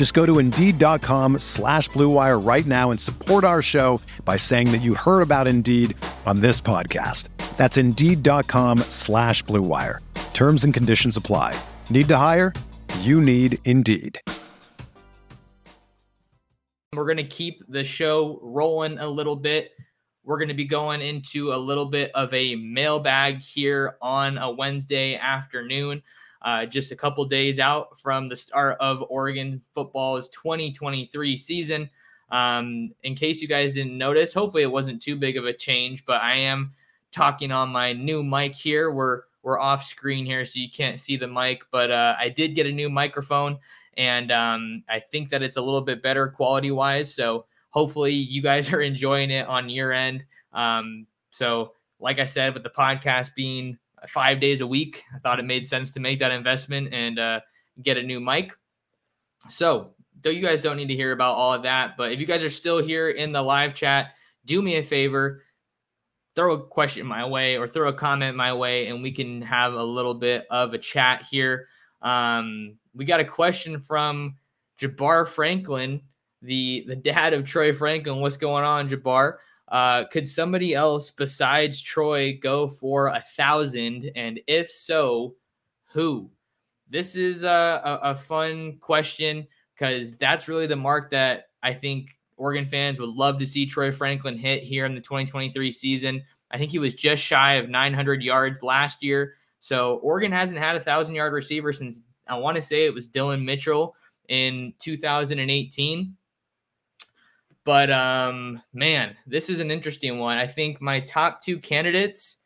Just go to Indeed.com slash BlueWire right now and support our show by saying that you heard about Indeed on this podcast. That's Indeed.com slash BlueWire. Terms and conditions apply. Need to hire? You need Indeed. We're going to keep the show rolling a little bit. We're going to be going into a little bit of a mailbag here on a Wednesday afternoon uh, just a couple days out from the start of Oregon football's 2023 season. Um, in case you guys didn't notice, hopefully it wasn't too big of a change, but I am talking on my new mic here. We're we're off screen here, so you can't see the mic, but uh, I did get a new microphone, and um, I think that it's a little bit better quality wise. So hopefully you guys are enjoying it on your end. Um, so like I said, with the podcast being five days a week. I thought it made sense to make that investment and uh, get a new mic. So, though you guys don't need to hear about all of that, but if you guys are still here in the live chat, do me a favor, throw a question my way or throw a comment my way, and we can have a little bit of a chat here. Um, we got a question from Jabbar Franklin, the the dad of Troy Franklin. What's going on, Jabbar? Uh, could somebody else besides Troy go for a thousand? And if so, who? This is a, a, a fun question because that's really the mark that I think Oregon fans would love to see Troy Franklin hit here in the 2023 season. I think he was just shy of 900 yards last year. So Oregon hasn't had a thousand yard receiver since I want to say it was Dillon Mitchell in 2018. But um, man, this is an interesting one. I think my top two candidates,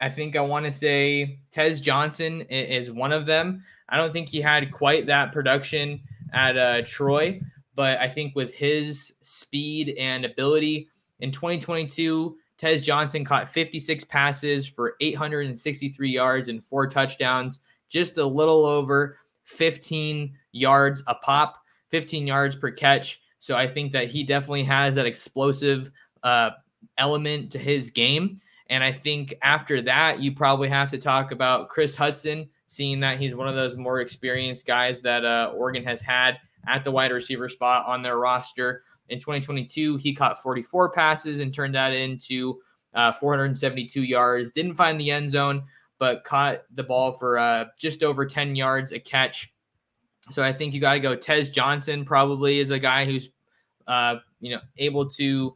I think I want to say Tez Johnson is one of them. I don't think he had quite that production at uh, Troy, but I think with his speed and ability in 2022, Tez Johnson caught 56 passes for 863 yards and four touchdowns, just a little over 15 yards a pop, 15 yards per catch. So I think that he definitely has that explosive uh, element to his game. And I think after that, you probably have to talk about Chris Hudson, seeing that he's one of those more experienced guys that uh, Oregon has had at the wide receiver spot on their roster. In 2022, he caught 44 passes and turned that into uh, 472 yards. Didn't find the end zone, but caught the ball for uh, just over 10 yards a catch. So I think you got to go. Tez Johnson probably is a guy who's, uh, you know, able to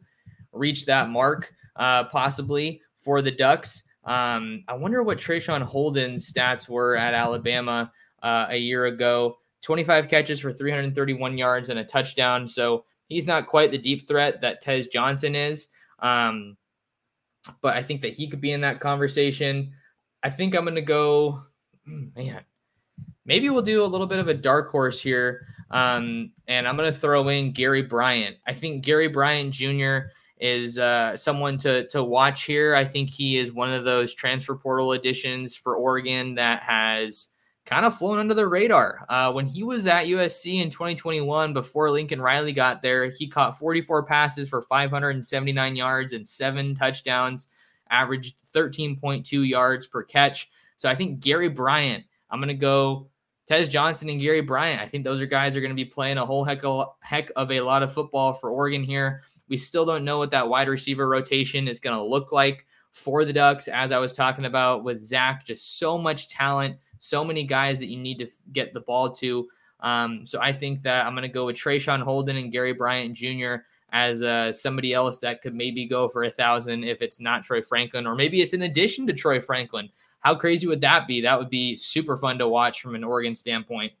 reach that mark uh, possibly for the Ducks. Um, I wonder what Traeshon Holden's stats were at Alabama uh, a year ago. 25 catches for 331 yards and a touchdown. So he's not quite the deep threat that Tez Johnson is. Um, but I think that he could be in that conversation. I think I'm going to go, man, maybe we'll do a little bit of a dark horse here. Um, and I'm going to throw in Gary Bryant. I think Gary Bryant Jr. is uh, someone to, to watch here. I think he is one of those transfer portal additions for Oregon that has kind of flown under the radar. Uh, when he was at USC in 2021, before Lincoln Riley got there, he caught 44 passes for 579 yards and seven touchdowns, averaged 13.2 yards per catch. So I think Gary Bryant, I'm going to go Tez Johnson and Gary Bryant. I think those are guys are going to be playing a whole heck of, heck of a lot of football for Oregon here. We still don't know what that wide receiver rotation is going to look like for the Ducks. As I was talking about with Zach, just so much talent, so many guys that you need to get the ball to. Um, so I think that I'm going to go with Traeshon Holden and Gary Bryant Jr. as uh, somebody else that could maybe go for a thousand if it's not Troy Franklin, or maybe it's in addition to Troy Franklin. How crazy would that be? That would be super fun to watch from an Oregon standpoint.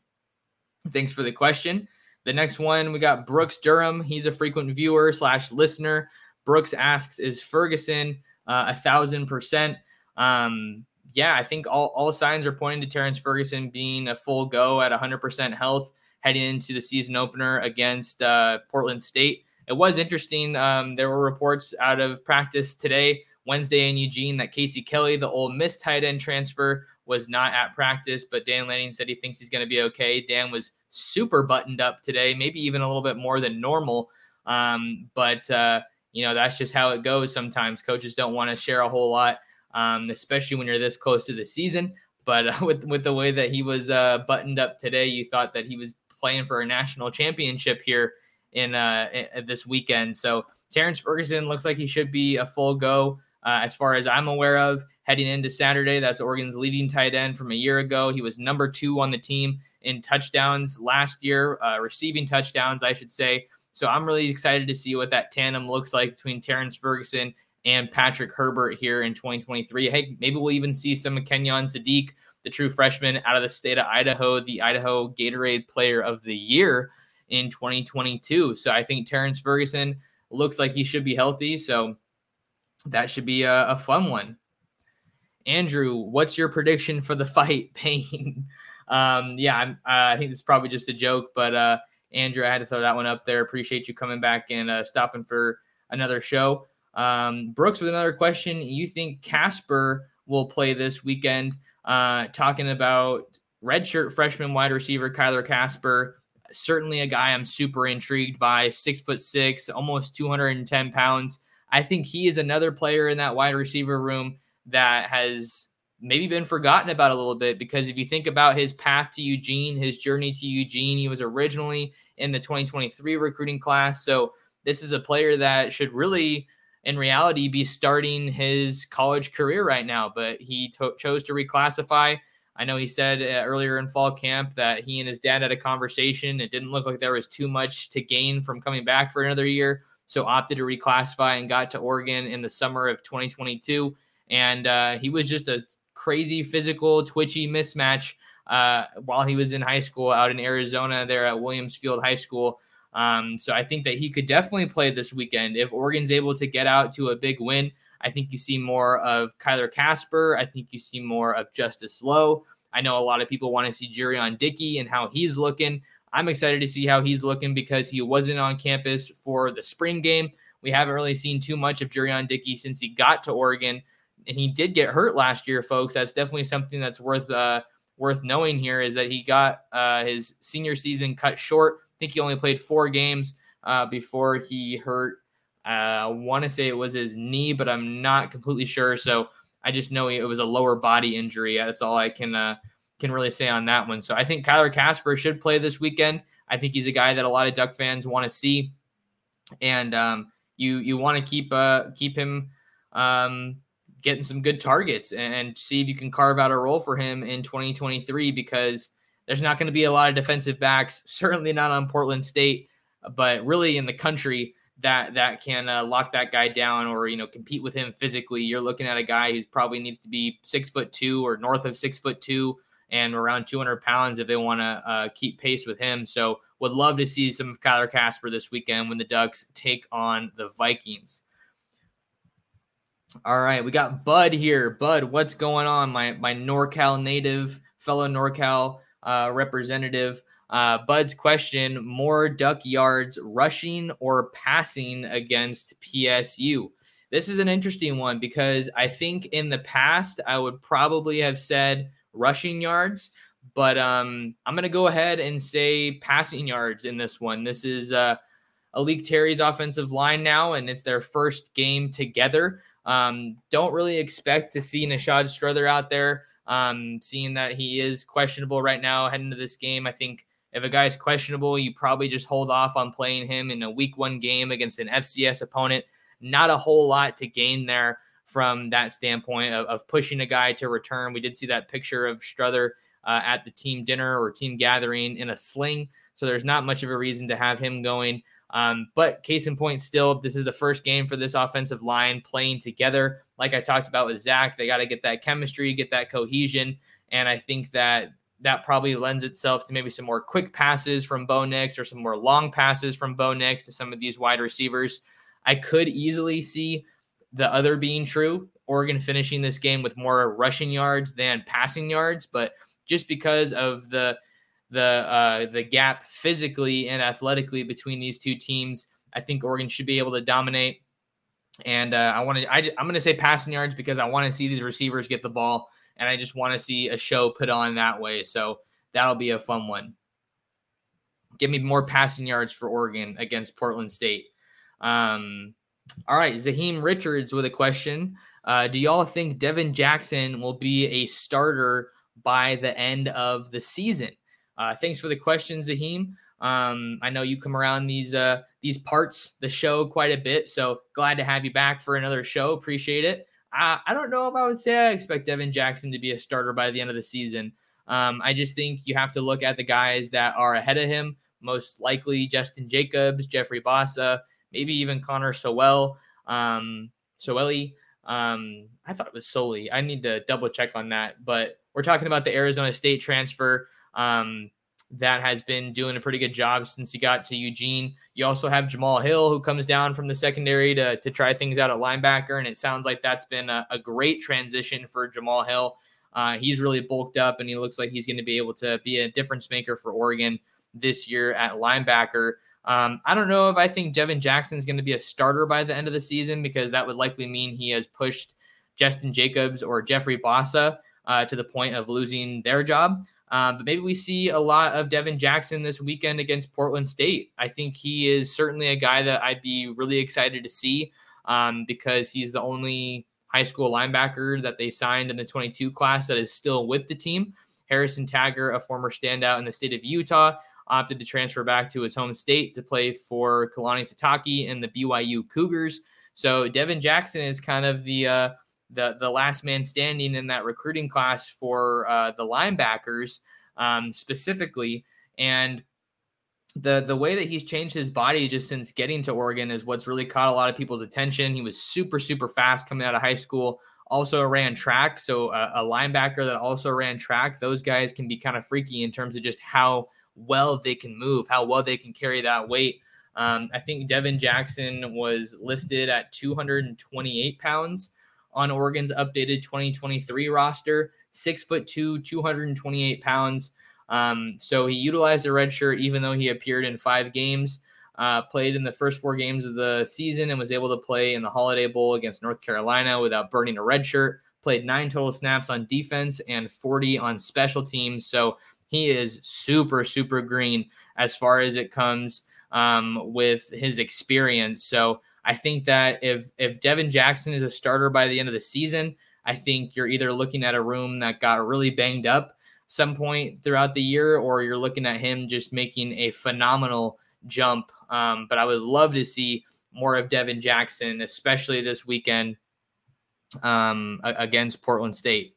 Thanks for the question. The next one we got Brooks Durham. He's a frequent viewer slash listener. Brooks asks, "Is Ferguson uh, a thousand percent?" Um, yeah, I think all, all signs are pointing to Terrence Ferguson being a full go at 100% health heading into the season opener against uh, Portland State. It was interesting. Um, there were reports out of practice today, Wednesday in Eugene, that Casey Kelley, the Ole Miss tight end transfer, was not at practice, but Dan Lanning said he thinks he's going to be okay. Dan was super buttoned up today, maybe even a little bit more than normal. Um, but, uh, you know, that's just how it goes sometimes. Coaches don't want to share a whole lot, um, especially when you're this close to the season. But uh, with, with the way that he was uh, buttoned up today, you thought that he was playing for a national championship here in, uh, in this weekend. So Terrence Ferguson looks like he should be a full go. Uh, as far as I'm aware of, heading into Saturday, that's Oregon's leading tight end from a year ago. He was number two on the team in touchdowns last year, uh, receiving touchdowns, I should say. So I'm really excited to see what that tandem looks like between Terrence Ferguson and Patrick Herbert here in 2023. Hey, maybe we'll even see some Kenyon Sadiq, the true freshman out of the state of Idaho, the Idaho Gatorade Player of the Year in 2022. So I think Terrence Ferguson looks like he should be healthy. So that should be a, a fun one. Andrew, what's your prediction for the fight, Payne? um, yeah, uh, I think it's probably just a joke, but uh, Andrew, I had to throw that one up there. Appreciate you coming back and uh, stopping for another show. Um, Brooks with another question. You think Kasper will play this weekend? Uh, talking about redshirt freshman wide receiver Kyler Kasper. Certainly a guy I'm super intrigued by. Six foot six, almost 210 pounds. I think he is another player in that wide receiver room that has maybe been forgotten about a little bit because if you think about his path to Eugene, his journey to Eugene, he was originally in the 2023 recruiting class. So this is a player that should really, in reality, be starting his college career right now. But he to- chose to reclassify. I know he said uh, earlier in fall camp that he and his dad had a conversation. It didn't look like there was too much to gain from coming back for another year. So opted to reclassify and got to Oregon in the summer of 2022. And uh, he was just a crazy physical, twitchy mismatch uh, while he was in high school out in Arizona there at Williams Field High School. Um, so I think that he could definitely play this weekend. If Oregon's able to get out to a big win, I think you see more of Kyler Kasper. I think you see more of Justius Lowe. I know a lot of people want to see Jurrion Dickey and how he's looking. I'm excited to see how he's looking because he wasn't on campus for the spring game. We haven't really seen too much of Jurrion Dickey since he got to Oregon and he did get hurt last year, folks. That's definitely something that's worth uh, worth knowing here is that he got uh, his senior season cut short. I think he only played four games uh, before he hurt. Uh, I want to say it was his knee, but I'm not completely sure. So I just know it was a lower body injury. That's all I can uh, can really say on that one. So I think Kyler Kasper should play this weekend. I think he's a guy that a lot of Duck fans want to see, and um, you you want to keep uh, keep him um, getting some good targets and see if you can carve out a role for him in 2023 because there's not going to be a lot of defensive backs, certainly not on Portland State, but really in the country that that can uh, lock that guy down or you know compete with him physically. You're looking at a guy who probably needs to be six foot two or north of six foot two and around 200 pounds if they want to uh, keep pace with him. So would love to see some of Kyler Kasper this weekend when the Ducks take on the Vikings. All right, we got Bud here. Bud, what's going on? My my NorCal native, fellow NorCal uh, representative. Uh, Bud's question: More duck yards rushing or passing against PSU? This is an interesting one because I think in the past I would probably have said rushing yards, but um, I'm going to go ahead and say passing yards in this one. This is uh, A'lique Terry's offensive line now, and it's their first game together. Um, don't really expect to see Nishad Strother out there. Um, seeing that he is questionable right now heading into this game, I think if a guy is questionable, you probably just hold off on playing him in a week one game against an FCS opponent. Not a whole lot to gain there from that standpoint of, of pushing a guy to return. We did see that picture of Strother uh, at the team dinner or team gathering in a sling. So there's not much of a reason to have him going Um, but case in point, still, this is the first game for this offensive line playing together. Like I talked about with Zach, they got to get that chemistry, get that cohesion. And I think that that probably lends itself to maybe some more quick passes from Bo Nix or some more long passes from Bo Nix to some of these wide receivers. I could easily see the other being true. Oregon finishing this game with more rushing yards than passing yards, but just because of the the uh, the gap physically and athletically between these two teams, I think Oregon should be able to dominate. And uh, I want to I, I'm going to say passing yards because I want to see these receivers get the ball, and I just want to see a show put on that way. So that'll be a fun one. Give me more passing yards for Oregon against Portland State. Um, all right, Zaheem Richards with a question. Uh, do y'all think Devin Jackson will be a starter by the end of the season? Uh, thanks for the question, Zaheem. Um, I know you come around these uh, these parts, the show, quite a bit. So glad to have you back for another show. Appreciate it. I, I don't know if I would say I expect Devin Jackson to be a starter by the end of the season. Um, I just think you have to look at the guys that are ahead of him. Most likely Justin Jacobs, Jeffrey Bassa, maybe even Connor Sowell, um, Soeli. Um, I thought it was Soli. I need to double check on that. But we're talking about the Arizona State transfer um, that has been doing a pretty good job since he got to Eugene. You also have Jamal Hill, who comes down from the secondary to, to try things out at linebacker. And it sounds like that's been a, a great transition for Jamal Hill. Uh, he's really bulked up and he looks like he's going to be able to be a difference maker for Oregon this year at linebacker. Um, I don't know if I think Devin Jackson is going to be a starter by the end of the season because that would likely mean he has pushed Justin Jacobs or Jeffrey Bassa uh, to the point of losing their job. Uh, but maybe we see a lot of Devin Jackson this weekend against Portland State. I think he is certainly a guy that I'd be really excited to see um, because he's the only high school linebacker that they signed in the 22 class that is still with the team. Harrison Taggart, a former standout in the state of Utah, opted to transfer back to his home state to play for Kalani Sitake and the BYU Cougars. So Devin Jackson is kind of the uh, the the last man standing in that recruiting class for uh, the linebackers um, specifically, and the the way that he's changed his body just since getting to Oregon is what's really caught a lot of people's attention. He was super super fast coming out of high school. Also ran track, so a, a linebacker that also ran track. Those guys can be kind of freaky in terms of just how well they can move, how well they can carry that weight. Um, I think Devin Jackson was listed at 228 pounds on Oregon's updated 2023 roster. Six foot two, 228 pounds. Um, so he utilized a red shirt even though he appeared in five games. Uh, played in the first four games of the season and was able to play in the Holiday Bowl against North Carolina without burning a red shirt. Played nine total snaps on defense and 40 on special teams. So he is super, super green as far as it comes um, with his experience. So I think that if if Devin Jackson is a starter by the end of the season, I think you're either looking at a room that got really banged up some point throughout the year, or you're looking at him just making a phenomenal jump. Um, but I would love to see more of Devin Jackson, especially this weekend um, against Portland State.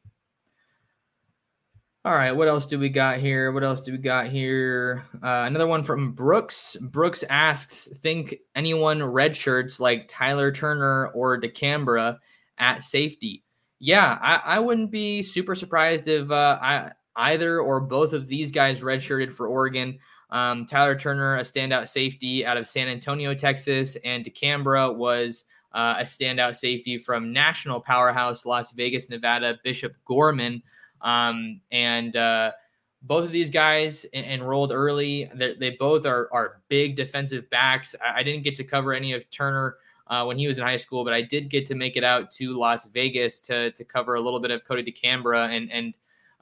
All right, what else do we got here? What else do we got here? Uh, another one from Brooks. Brooks asks, think anyone red shirts like Tyler Turner or DeCambra at safety? Yeah, I, I wouldn't be super surprised if uh, I, either or both of these guys redshirted for Oregon. Um, Tyler Turner, a standout safety out of San Antonio, Texas, and DeCambra was uh, a standout safety from national powerhouse Las Vegas, Nevada, Bishop Gorman. Um, and uh, both of these guys enrolled early. They're, they both are, are big defensive backs. I, I didn't get to cover any of Turner uh, when he was in high school, but I did get to make it out to Las Vegas to, to cover a little bit of Kodi DeCambra. And, and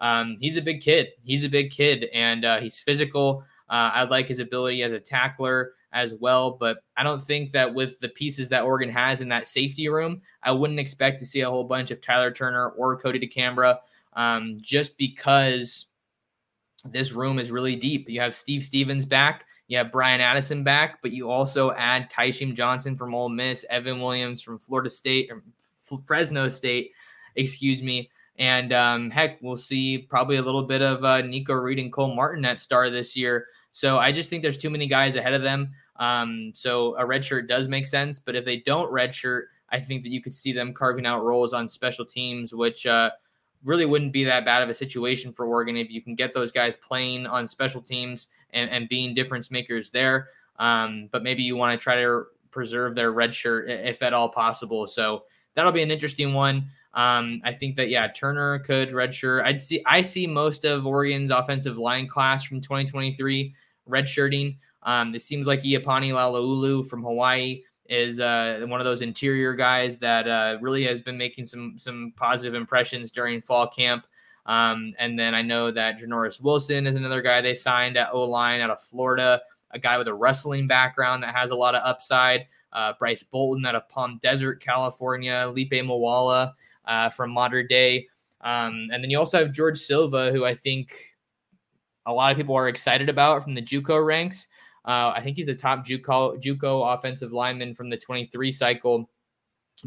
um, he's a big kid. He's a big kid, and uh, he's physical. Uh, I like his ability as a tackler as well, but I don't think that with the pieces that Oregon has in that safety room, I wouldn't expect to see a whole bunch of Tyler Turner or Kodi DeCambra um, just because this room is really deep. You have Steve Stephens back, you have Bryan Addison back, but you also add Tysheem Johnson from Ole Miss, Evan Williams from Florida State or Fresno State, excuse me. And um, heck, we'll see probably a little bit of uh, Nikko Reid and Cole Martin at star this year. So I just think there's too many guys ahead of them. Um, so a red shirt does make sense. But if they don't red shirt, I think that you could see them carving out roles on special teams, which uh, really wouldn't be that bad of a situation for Oregon if you can get those guys playing on special teams and, and being difference makers there. Um, but maybe you want to try to preserve their red shirt if at all possible. So that'll be an interesting one. Um, I think that yeah, Turner could redshirt. I'd see I see most of Oregon's offensive line class from 2023 redshirting. Um, it seems like Iapani Laloulu from Hawaii is uh, one of those interior guys that uh, really has been making some some positive impressions during fall camp. Um, and then I know that Janoris Wilson is another guy they signed at O line out of Florida, a guy with a wrestling background that has a lot of upside. Uh, Bryce Bolton out of Palm Desert, California, Lipe Mawala uh, from Mater Dei. Um, and then you also have George Silva, who I think a lot of people are excited about from the JUCO ranks. Uh, I think he's the top JUCO, JUCO offensive lineman from the 23 cycle,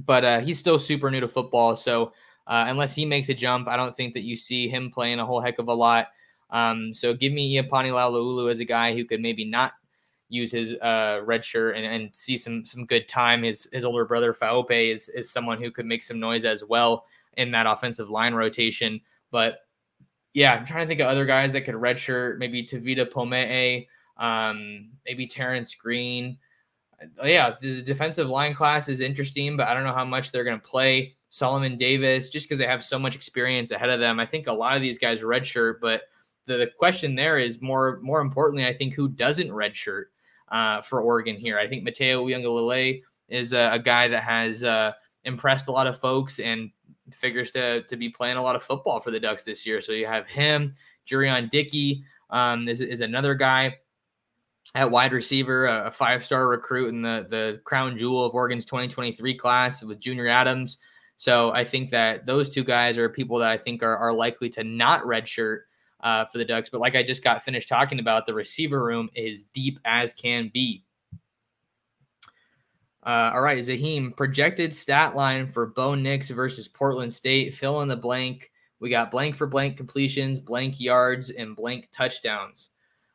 but uh, he's still super new to football. So uh, unless he makes a jump, I don't think that you see him playing a whole heck of a lot. Um, so give me Iapani Laloulu as a guy who could maybe not use his uh, red shirt and, and see some some good time. His his older brother Faaope is is someone who could make some noise as well in that offensive line rotation. But yeah, I'm trying to think of other guys that could redshirt, maybe Tavita Pomee, um, maybe Terrence Green. Yeah, the defensive line class is interesting, but I don't know how much they're going to play. Solomon Davis, just because they have so much experience ahead of them. I think a lot of these guys redshirt, but the, the question there is more more importantly, I think who doesn't redshirt uh, for Oregon here. I think Matayo Uiagalelei is a, a, guy that has uh, impressed a lot of folks and figures to to be playing a lot of football for the Ducks this year. So you have him, Jurrion Dickey um, is, is another guy at wide receiver, a, a five star recruit in the the crown jewel of Oregon's 2023 class with Junior Adams. So I think that those two guys are people that I think are, are likely to not redshirt uh, for the Ducks. But like I just got finished talking about, the receiver room is deep as can be. Uh, all right, Zahim, projected stat line for Bo Nix versus Portland State. Fill in the blank. We got blank for blank completions, blank yards, and blank touchdowns.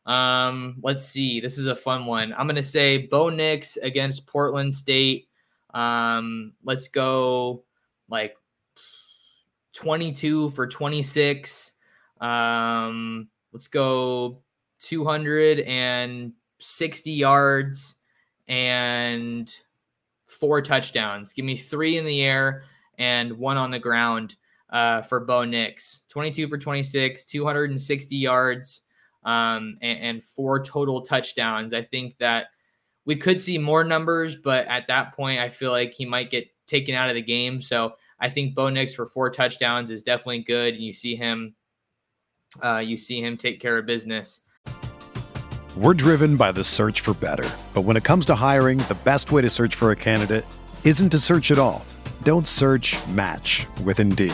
Um, let's see. This is a fun one. I'm gonna say Bo Nix against Portland State. Um, let's go like 22 for 26. Um, let's go 260 yards and four touchdowns. Give me three in the air and one on the ground uh, for Bo Nix. 22 for 26, 260 yards, um, and, and, four total touchdowns. I think that we could see more numbers, but at that point, I feel like he might get taken out of the game. So I think Bo Nix for four touchdowns is definitely good. And you see him, uh, you see him take care of business. We're driven by the search for better. But when it comes to hiring, the best way to search for a candidate isn't to search at all. Don't search match with Indeed.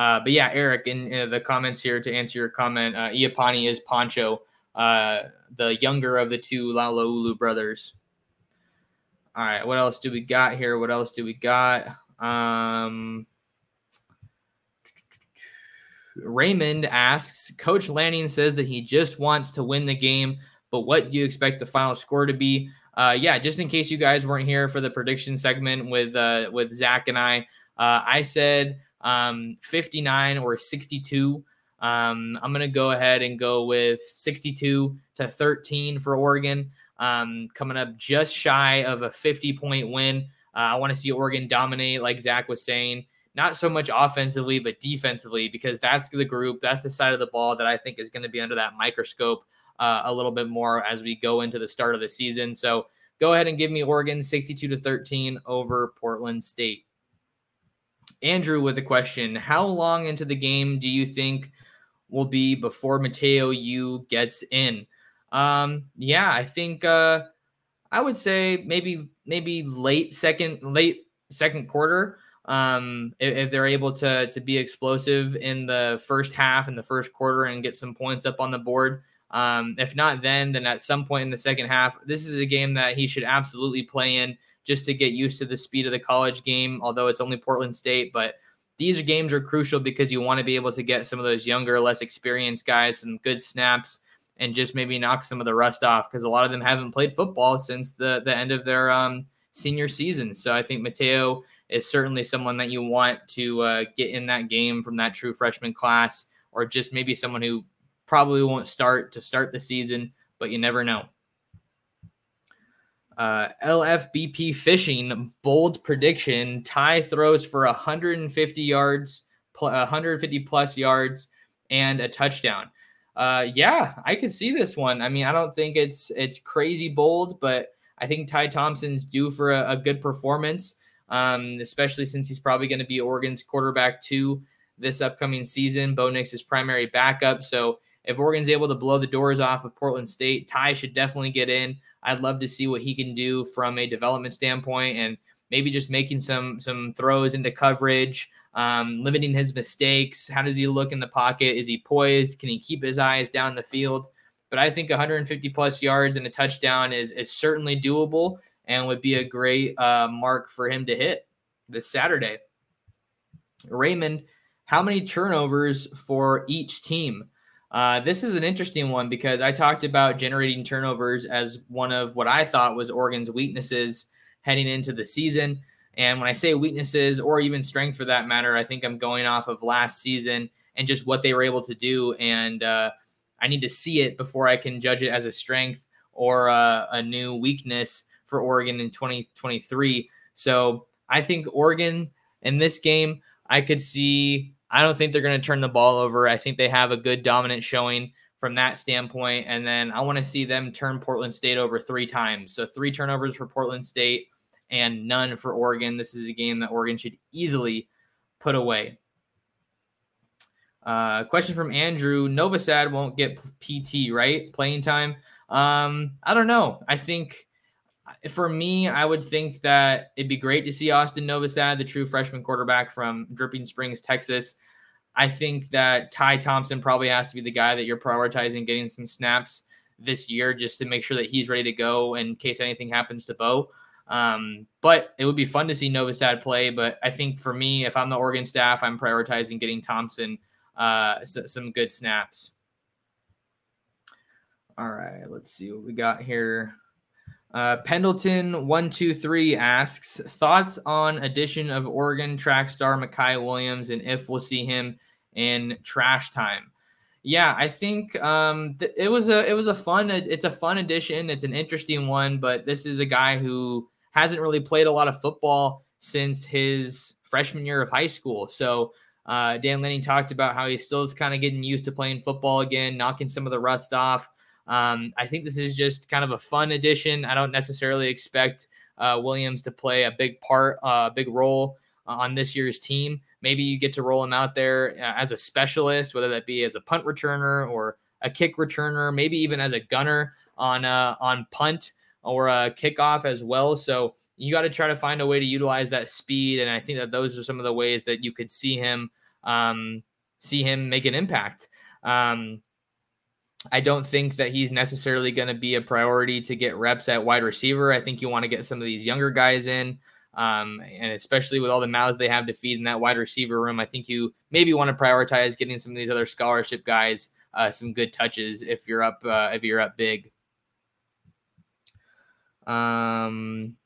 Uh, but yeah, Eric, in uh, the comments here to answer your comment, uh, Iapani is Poncho, uh, the younger of the two Laloulu brothers. All right, what else do we got here? What else do we got? Um, Raymond asks, Coach Lanning says that he just wants to win the game, but what do you expect the final score to be? Uh, yeah, just in case you guys weren't here for the prediction segment with uh, with Zach and I, uh, I said um, 59 or 62. Um, I'm gonna go ahead and go with 62 to 13 for Oregon. um, coming up just shy of a 50 point win. Uh, I want to see Oregon dominate, like Zach was saying, not so much offensively, but defensively, because that's the group, that's the side of the ball that I think is going to be under that microscope uh, a little bit more as we go into the start of the season. So go ahead and give me Oregon 62 to 13 over Portland State. Andrew with a question How long into the game do you think will be before Matayo U gets in? Um, yeah, I think uh, I would say maybe maybe late second late second quarter. Um, if, if, they're able to to be explosive in the first half and the first quarter and get some points up on the board. Um, if not then, then at some point in the second half, this is a game that he should absolutely play in just to get used to the speed of the college game. Although it's only Portland State, but these games are crucial because you want to be able to get some of those younger, less experienced guys some good snaps and just maybe knock some of the rust off because a lot of them haven't played football since the the end of their um, senior season. So I think Matayo is certainly someone that you want to uh, get in that game from that true freshman class, or just maybe someone who probably won't start to start the season, but you never know. Uh, LFBP fishing bold prediction: Ty throws for 150 yards, 150 plus yards, and a touchdown uh, yeah, I could see this one. I mean, I don't think it's it's crazy bold, but I think Ty Thompson's due for a, a good performance, um, especially since he's probably going to be Oregon's quarterback too this upcoming season. Bo Nix is primary backup, so if Oregon's able to blow the doors off of Portland State, Ty should definitely get in. I'd love to see what he can do from a development standpoint and maybe just making some some throws into coverage um, limiting his mistakes. How does he look in the pocket? Is he poised? Can he keep his eyes down the field? But I think 150 plus yards and a touchdown is is certainly doable and would be a great uh, mark for him to hit this Saturday. Raymond, how many turnovers for each team? Uh, this is an interesting one because I talked about generating turnovers as one of what I thought was Oregon's weaknesses heading into the season. And when I say weaknesses or even strength for that matter, I think I'm going off of last season and just what they were able to do. And uh, I need to see it before I can judge it as a strength or uh, a new weakness for Oregon in 2023. So I think Oregon in this game, I could see, I don't think they're going to turn the ball over. I think they have a good dominant showing from that standpoint. And then I want to see them turn Portland State over three times. So three turnovers for Portland State and none for Oregon. This is a game that Oregon should easily put away. Uh, question from Andrew: Novosad won't get PT, right? Playing time. Um, I don't know. I think for me, I would think that it'd be great to see Austin Novosad, the true freshman quarterback from Dripping Springs, Texas. I think that Ty Thompson probably has to be the guy that you're prioritizing getting some snaps this year just to make sure that he's ready to go in case anything happens to Bo. Um, but it would be fun to see Novosad play. But I think for me, if I'm the Oregon staff, I'm prioritizing getting Thompson uh, some good snaps. All right, let's see what we got here. Uh, Pendleton one two three asks thoughts on addition of Oregon track star Makai Williams and if we'll see him in trash time. Yeah, I think um, th- it was a it was a fun it's a fun addition. It's an interesting one, but this is a guy who hasn't really played a lot of football since his freshman year of high school. So uh, Dan Lanning talked about how he still is kind of getting used to playing football again, knocking some of the rust off. Um, I think this is just kind of a fun addition. I don't necessarily expect uh, Williams to play a big part, a uh, big role on this year's team. Maybe you get to roll him out there uh, as a specialist, whether that be as a punt returner or a kick returner, maybe even as a gunner on uh, on punt or a kickoff as well. So you got to try to find a way to utilize that speed. And I think that those are some of the ways that you could see him um, see him make an impact. Um, I don't think that he's necessarily going to be a priority to get reps at wide receiver. I think you want to get some of these younger guys in. Um, and especially with all the mouths they have to feed in that wide receiver room, I think you maybe want to prioritize getting some of these other scholarship guys uh, some good touches if you're up uh, if you're up big. Um,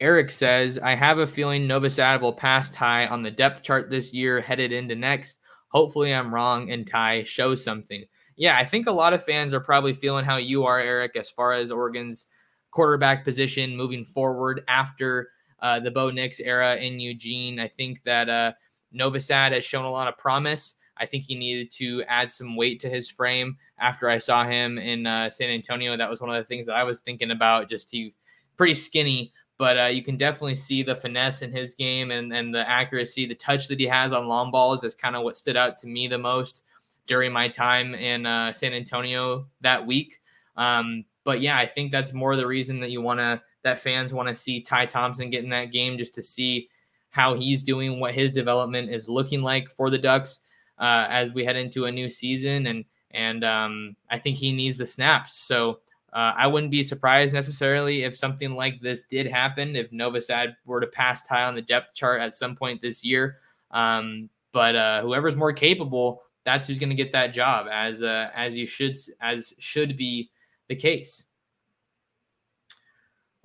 Eric says, I have a feeling Novosad will pass Ty on the depth chart this year, headed into next. Hopefully, I'm wrong and Ty shows something. Yeah, I think a lot of fans are probably feeling how you are, Eric, as far as Oregon's quarterback position moving forward after uh, the Bo Nix era in Eugene. I think that uh, Novosad has shown a lot of promise. I think he needed to add some weight to his frame after I saw him in uh, San Antonio. That was one of the things that I was thinking about. Just he pretty skinny, but uh, you can definitely see the finesse in his game and, and the accuracy, the touch that he has on long balls is kind of what stood out to me the most during my time in uh, San Antonio that week. Um, but yeah, I think that's more the reason that you want to that fans want to see Ty Thompson get in that game just to see how he's doing, what his development is looking like for the Ducks uh, as we head into a new season, and and um, I think he needs the snaps. So uh, I wouldn't be surprised necessarily if something like this did happen, if Novosad were to pass Ty on the depth chart at some point this year. Um, but uh, whoever's more capable, that's who's going to get that job, as uh, as you should as should be the case.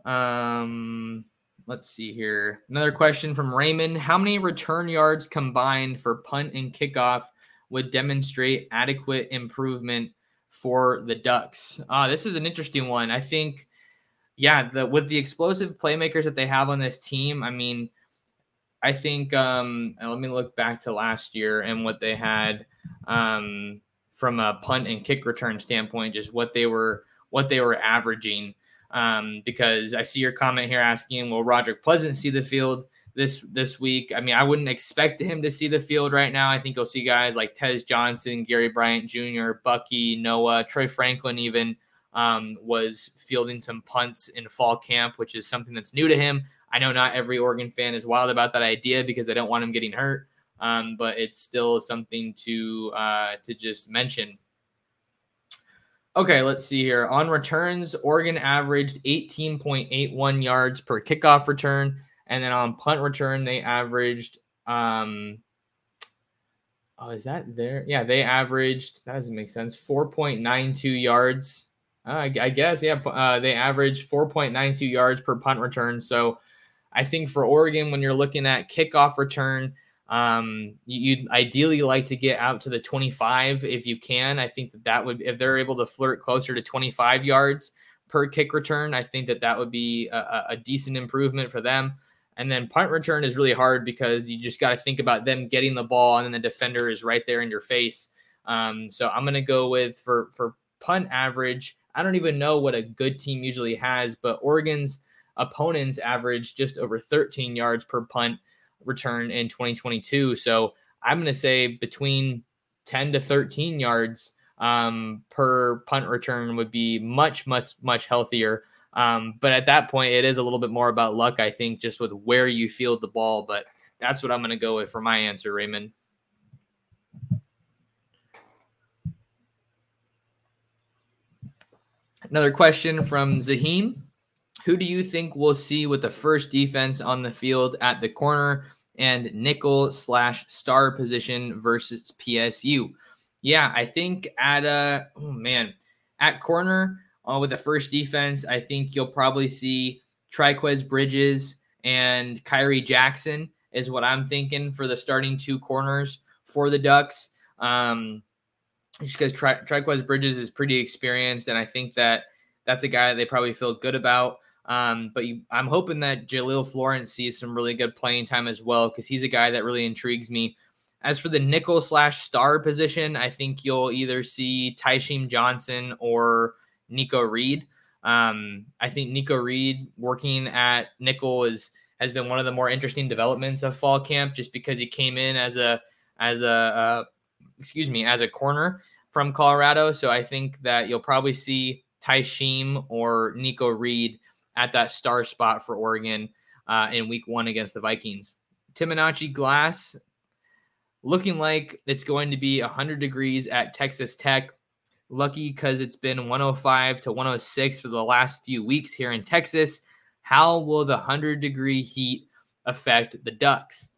Um, let's see here. Another question from Raymond: How many return yards combined for punt and kickoff would demonstrate adequate improvement for the Ducks? Uh, this is an interesting one. I think, yeah, the with the explosive playmakers that they have on this team, I mean, I think. Um, let me look back to last year and what they had um, from a punt and kick return standpoint, just what they were what they were averaging. Um, because I see your comment here asking, will Roderick Pleasant see the field this this week? I mean, I wouldn't expect him to see the field right now. I think you'll see guys like Tez Johnson, Gary Bryant Jr., Bucky, Noah, Troy Franklin, even um, was fielding some punts in fall camp, which is something that's new to him. I know not every Oregon fan is wild about that idea because they don't want him getting hurt, um, but it's still something to uh, to just mention. Okay, let's see here. On returns, Oregon averaged 18.81 yards per kickoff return. And then on punt return, they averaged, um, oh, is that there? Yeah, they averaged, that doesn't make sense, 4.92 yards. Uh, I, I, guess, yeah, uh, they averaged 4.92 yards per punt return. So I think for Oregon, when you're looking at kickoff return, um, you'd ideally like to get out to the 25 if you can. I think that that would, if they're able to flirt closer to 25 yards per kick return, I think that that would be a, a decent improvement for them. And then punt return is really hard because you just got to think about them getting the ball and then the defender is right there in your face. Um, so I'm going to go with for for punt average. I don't even know what a good team usually has, but Oregon's opponents average just over 13 yards per punt return in 2022. So I'm going to say between 10 to 13 yards um, per punt return would be much, much, much healthier. Um, but at that point, it is a little bit more about luck, I think, just with where you field the ball. But that's what I'm going to go with for my answer, Raymond. Another question from Zahim. Who do you think we'll see with the first defense on the field at the corner and nickel slash star position versus PSU? Yeah, I think at a oh man at corner uh, with the first defense, I think you'll probably see Trikweze Bridges and Khyree Jackson is what I'm thinking for the starting two corners for the Ducks. Um, just because Tri- Trikweze Bridges is pretty experienced, and I think that that's a guy that they probably feel good about. Um, but you, I'm hoping that Jahlil Florence sees some really good playing time as well because he's a guy that really intrigues me. As for the nickel slash star position, I think you'll either see Tysheem Johnson or Nikko Reid. Um, I think Nikko Reid working at nickel is has been one of the more interesting developments of fall camp, just because he came in as a as a uh, excuse me as a corner from Colorado. So I think that you'll probably see Tysheem or Nikko Reid at that star spot for Oregon uh, in week one against the Vikings. Timinachi Glass looking like it's going to be 100 degrees at Texas Tech. Lucky because it's been 105 to 106 for the last few weeks here in Texas. How will the 100 degree heat affect the Ducks?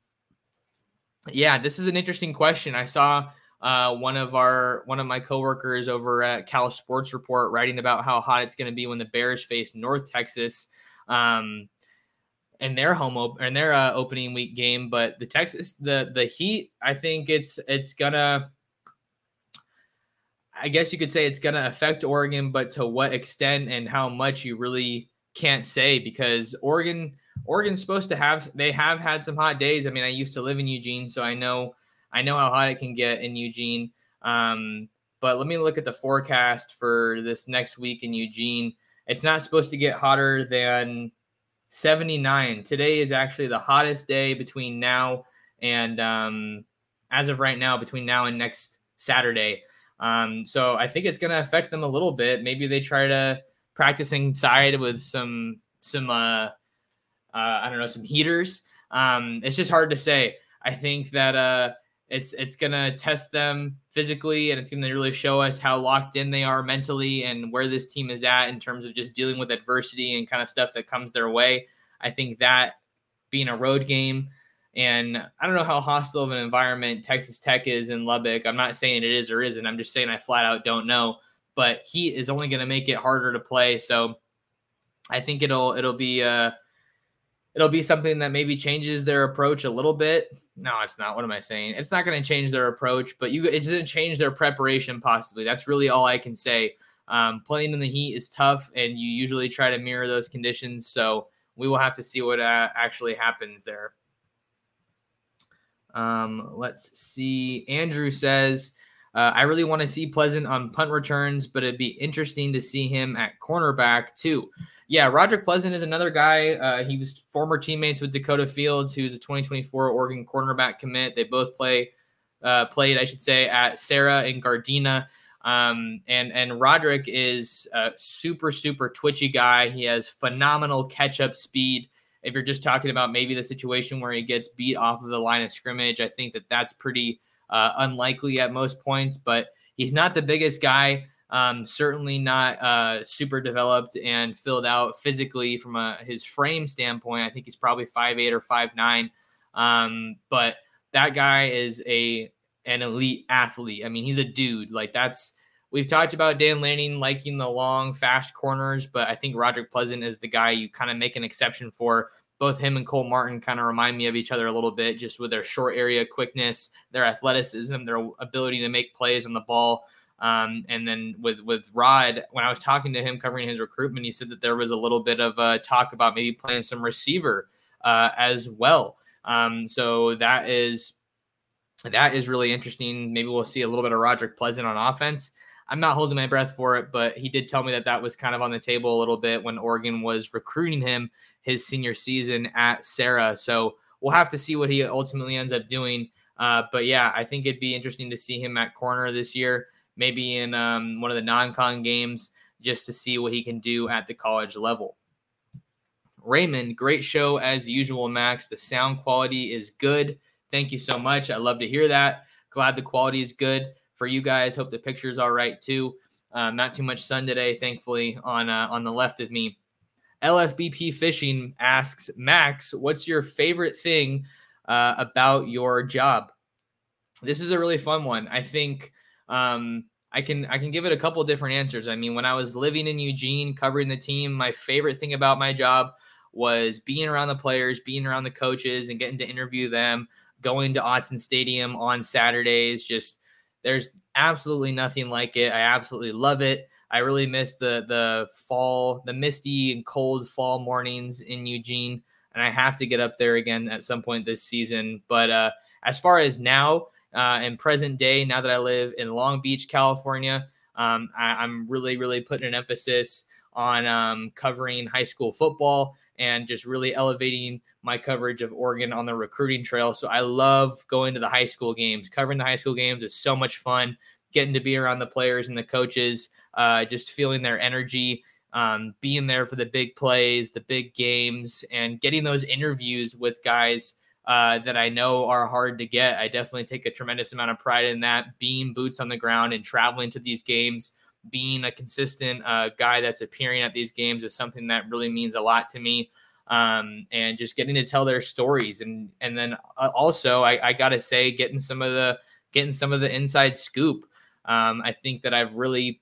Yeah, this is an interesting question. I saw uh, one of our one of my coworkers over at Cal Sports Report writing about how hot it's going to be when the Bears face North Texas um, in their home op- in their uh, opening week game. But the Texas the the Heat, I think it's it's gonna. I guess you could say it's going to affect Oregon, but to what extent and how much you really can't say because Oregon Oregon's supposed to have they have had some hot days. I mean, I used to live in Eugene, so I know I know how hot it can get in Eugene. Um, but let me look at the forecast for this next week in Eugene. It's not supposed to get hotter than 79. Today is actually the hottest day between now and um, as of right now, between now and next Saturday. Um, so I think it's going to affect them a little bit. Maybe they try to practice inside with some some uh, uh, I don't know some heaters. Um, it's just hard to say. I think that uh, it's it's gonna test them physically, and it's gonna really show us how locked in they are mentally and where this team is at in terms of just dealing with adversity and kind of stuff that comes their way. I think that being a road game, and I don't know how hostile of an environment Texas Tech is in Lubbock. I'm not saying it is or isn't. I'm just saying I flat out don't know. But heat is only going to make it harder to play. So I think it'll it'll be uh it'll be something that maybe changes their approach a little bit. No, it's not. What am I saying? It's not going to change their approach, but you it doesn't change their preparation possibly. That's really all I can say. Um, playing in the heat is tough, and you usually try to mirror those conditions. So we will have to see what uh, actually happens there. Um, let's see. Andrew says, uh, I really want to see Pleasant on punt returns, but it'd be interesting to see him at cornerback too. Yeah, Roderick Pleasant is another guy. Uh, he was former teammates with Dakota Fields, who's a 2024 Oregon cornerback commit. They both play uh, played, I should say, at Serra and Gardena. Um, and and Roderick is a super super twitchy guy. He has phenomenal catch up speed. If you're just talking about maybe the situation where he gets beat off of the line of scrimmage, I think that that's pretty uh, unlikely at most points. But he's not the biggest guy. Um, certainly not uh, super developed and filled out physically from a, his frame standpoint. I think he's probably five eight or five nine. Um, but that guy is a an elite athlete. I mean, he's a dude. Like that's we've talked about Dan Lanning liking the long, fast corners, but I think Roderick Pleasant is the guy you kind of make an exception for. Both him and Cole Martin kind of remind me of each other a little bit, just with their short area quickness, their athleticism, their ability to make plays on the ball. Um, and then with with Rod, when I was talking to him covering his recruitment, he said that there was a little bit of a talk about maybe playing some receiver uh, as well. Um, so that is that is really interesting. Maybe we'll see a little bit of Roderick Pleasant on offense. I'm not holding my breath for it, but he did tell me that that was kind of on the table a little bit when Oregon was recruiting him his senior season at Serra. So we'll have to see what he ultimately ends up doing. Uh, but yeah, I think it'd be interesting to see him at corner this year, maybe in um, one of the non-con games, just to see what he can do at the college level. Raymond, great show as usual, Max. The sound quality is good. Thank you so much. I love to hear that. Glad the quality is good for you guys. Hope the picture's all right too. Um, not too much sun today, thankfully, on uh, on the left of me. LFBP Fishing asks Max, "What's your favorite thing uh, about your job?" This is a really fun one. I think um, I can I can give it a couple different answers. I mean, when I was living in Eugene covering the team, my favorite thing about my job was being around the players, being around the coaches, and getting to interview them going to Autzen Stadium on Saturdays. Just there's absolutely nothing like it. I absolutely love it. I really miss the the fall, the misty and cold fall mornings in Eugene, and I have to get up there again at some point this season. But uh, as far as now uh, and present day, now that I live in Long Beach, California, um, I, am really really putting an emphasis on um, covering high school football and just really elevating my coverage of Oregon on the recruiting trail. So I love going to the high school games. Covering the high school games is so much fun. Getting to be around the players and the coaches, uh, just feeling their energy, um, being there for the big plays, the big games, and getting those interviews with guys uh, that I know are hard to get. I definitely take a tremendous amount of pride in that. Being boots on the ground and traveling to these games, being a consistent uh, guy that's appearing at these games is something that really means a lot to me um, and just getting to tell their stories and and then uh, also I, I gotta say getting some of the getting some of the inside scoop. Um, I think that I've really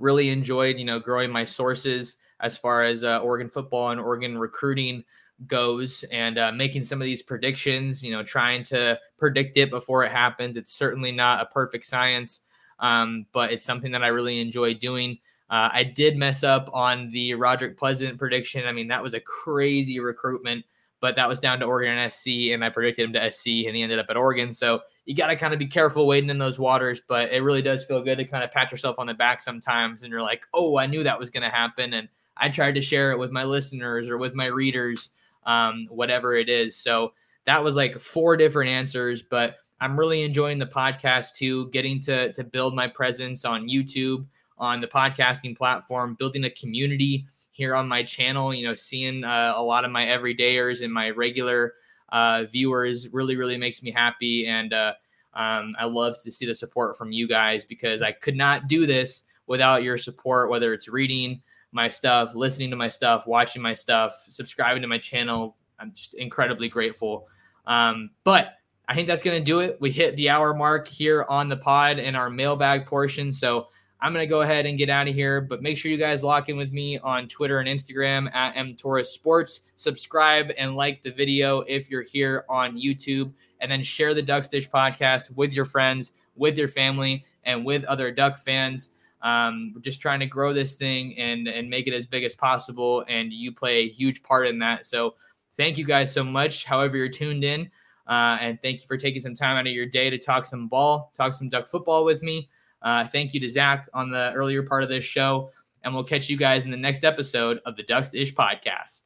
really enjoyed you know growing my sources as far as uh, Oregon football and Oregon recruiting goes and uh, making some of these predictions you know trying to predict it before it happens it's certainly not a perfect science um, but it's something that I really enjoy doing. Uh, I did mess up on the Roderick Pleasant prediction. I mean, that was a crazy recruitment, but that was down to Oregon and SC, and I predicted him to SC, and he ended up at Oregon. So you got to kind of be careful wading in those waters, but it really does feel good to kind of pat yourself on the back sometimes, and you're like, oh, I knew that was going to happen, and I tried to share it with my listeners or with my readers, um, whatever it is. So that was like four different answers, but I'm really enjoying the podcast too, getting to to build my presence on YouTube on the podcasting platform, building a community here on my channel. You know, seeing uh, a lot of my everydayers and my regular uh, viewers really, really makes me happy. And uh, um, I love to see the support from you guys because I could not do this without your support, whether it's reading my stuff, listening to my stuff, watching my stuff, subscribing to my channel. I'm just incredibly grateful. Um, but I think that's going to do it. We hit the hour mark here on the pod in our mailbag portion. So I'm going to go ahead and get out of here, but make sure you guys lock in with me on Twitter and Instagram at mtorres sports. Subscribe and like the video if you're here on YouTube, and then share the Ducks Dish podcast with your friends, with your family, and with other Duck fans. Um, we're just trying to grow this thing and and make it as big as possible, and you play a huge part in that. So thank you guys so much. However, you're tuned in, uh, and thank you for taking some time out of your day to talk some ball, talk some Duck football with me. Uh, thank you to Zach on the earlier part of this show. And we'll catch you guys in the next episode of the Ducks Dish podcast.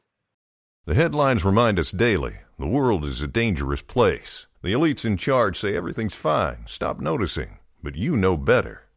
The headlines remind us daily the world is a dangerous place. The elites in charge say everything's fine, stop noticing. But you know better.